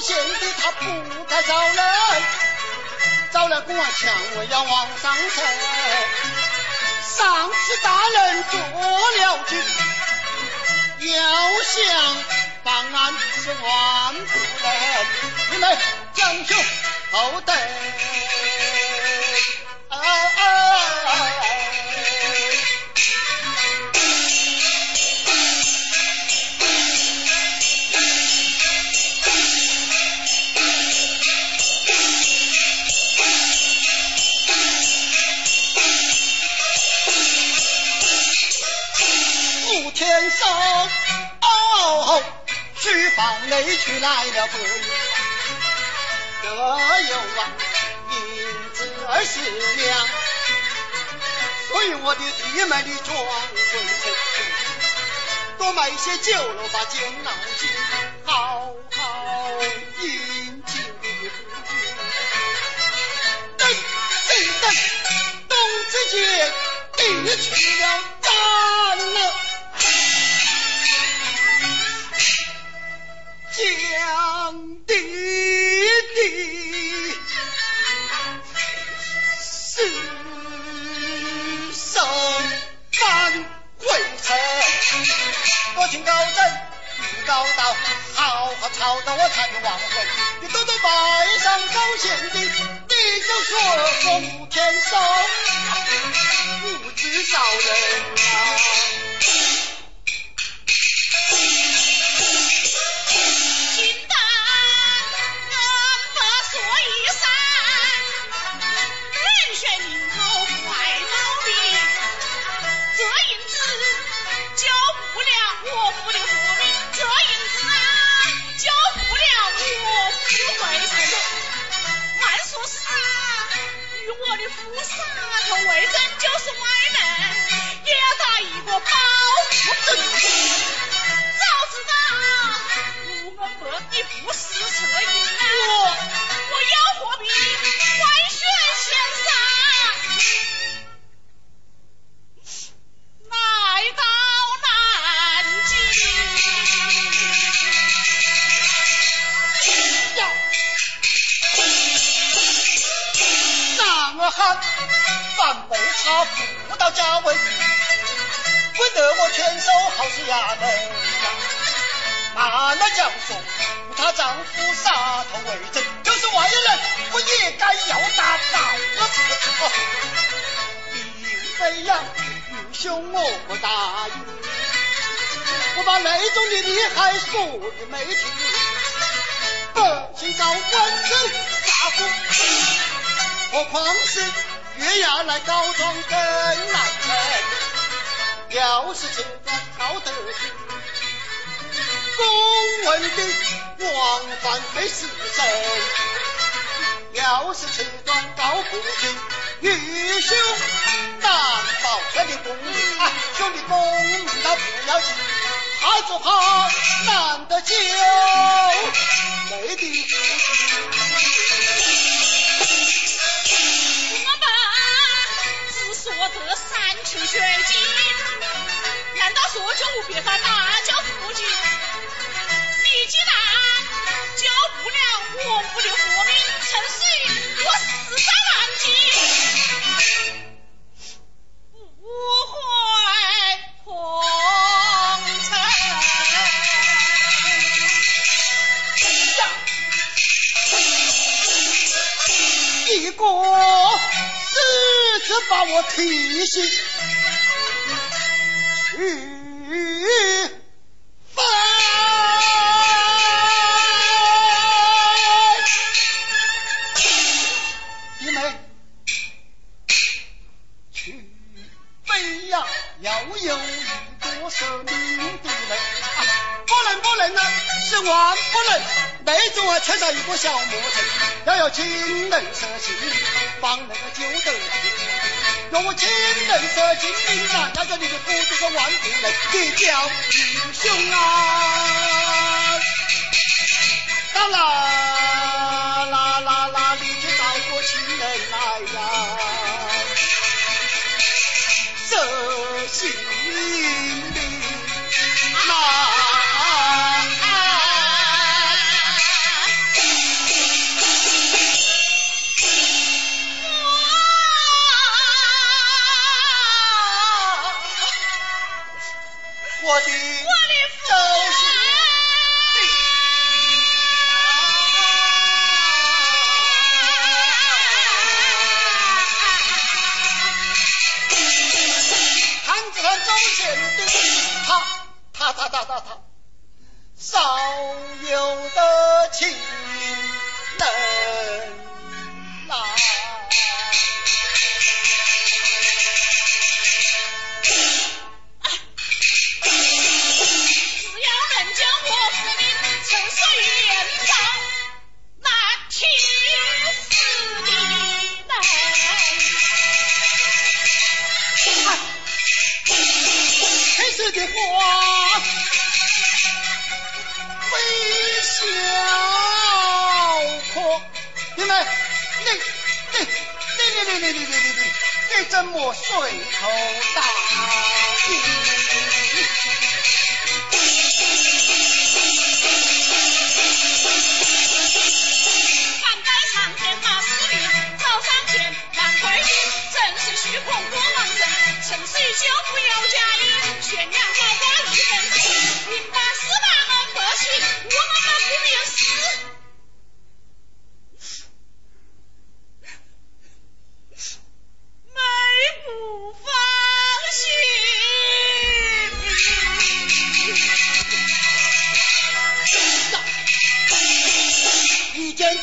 贤弟他不该招人，招来公安强我要往上升。上次大人做了主，要想办案是万不能。你们将就后等。内去来了个人，这有啊，银子二十两，所以我的弟妹的装回城，多买一些酒楼把钱拿去，好好应景的夫君。等等等，冬子杰弟去了战了。将弟弟死守返回城，多请高僧御高道，好好操刀我才能亡魂。你多多拜上高贤弟，你就说奉天寿，不知少人啊。为得我全手好似衙门呀。慢了讲说，她丈夫杀头为证，就是外人，我也该要打倒了这个。并非呀，愚兄我不答应，我把内中的厉害说与没听。百姓遭官司杀父，何况是月牙来告状更难。要是这段告得去，公文的王犯非死神；要是这段告不去，愚兄难保他的公名。啊，兄弟公名他不要紧，怕就怕难得久，没的我山穷水尽，难道说就无别法大叫夫君？你既然救不了我不留有一个生命的人啊！不能。不能。呢，是万不能。内中啊缺少一个小魔神，要有金能。射心灵，方能。够救得你的弟弟。若我金能。射精灵啊，那叫你的夫子是万不能，你叫英雄啊！当啦怎么随口答应？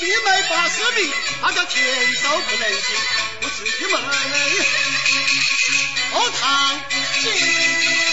一百八十米他叫前哨不能行我自己卖后堂进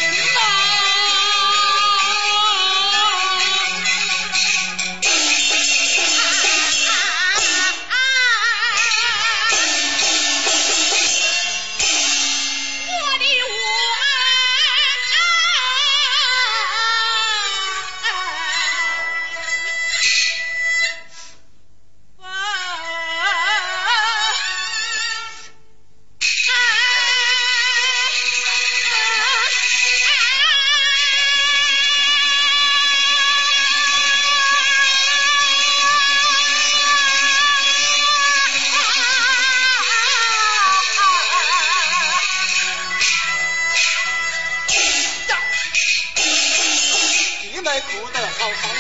住得好房。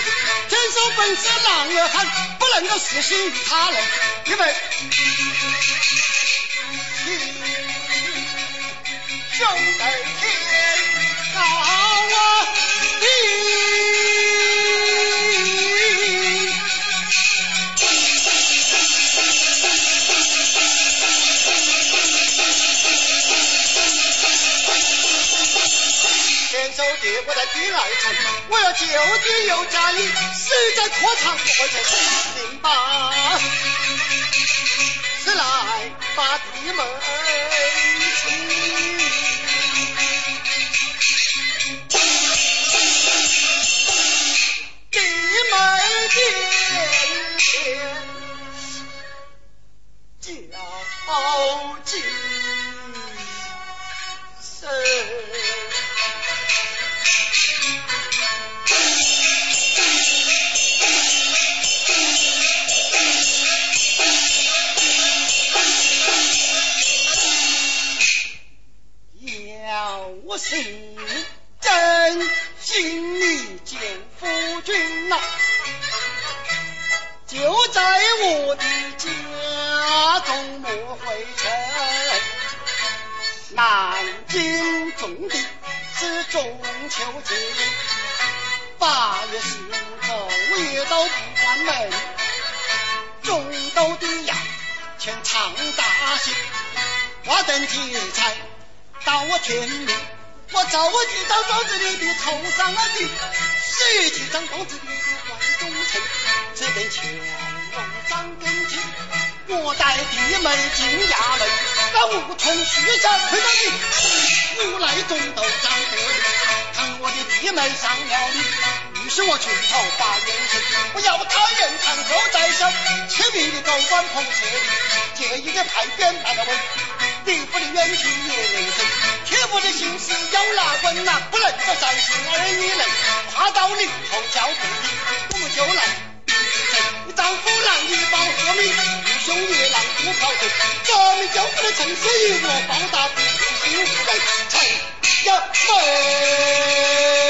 天生本是男儿汉，不能够死心于他人，因为兄弟天高啊。我来提来提，我要救地又嫁一，实在拖长不会成，命吧，是来把地门。南京种地是中秋节，八月十五昼夜都不关门，种豆的呀全唱大戏，花灯节彩到我天明。我照我几张庄子里的头上啊顶，十几张庄子里的观众称，只等乾隆张根基，我带弟妹进衙门让梧桐树下跪到你无奈中斗张德看我的弟妹上了你于是我出头把眼睁不要他人烫狗在想起命的狗官碰见你借一的牌匾拿着问离府的冤情也能忍铁夫的心思要拿稳呐不能再伤儿女泪爬到灵堂叫苦的我就来你丈夫男，女保护我们有福的城市，我报答不尽心，呀，门。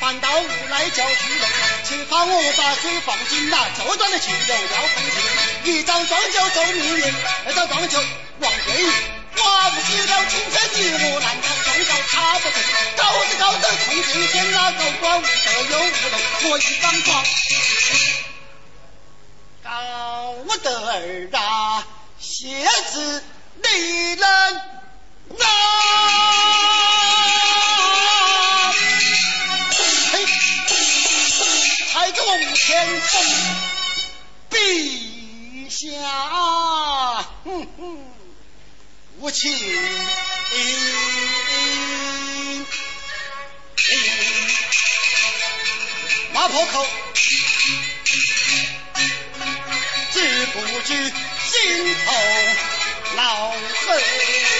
反倒无奈叫巨龙请喊我把水放进那折断的情柳要奉进一张庄就走命运二张庄就望天我不知道青春绿我难道撞到他不成高的高的同志先拉走光德又无能脱一张床高的儿啊鞋子你能拿天锋陛下无情，马婆口知不知心头恼恨。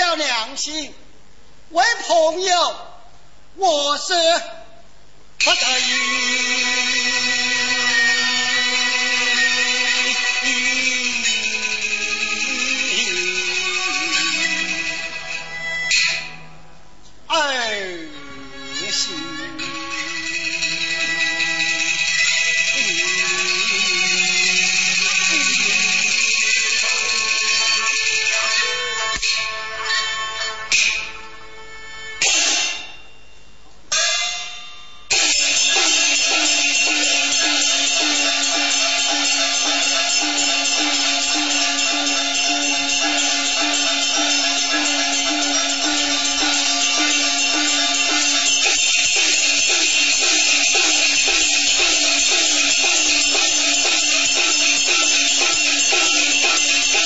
要良心为朋友我是不可以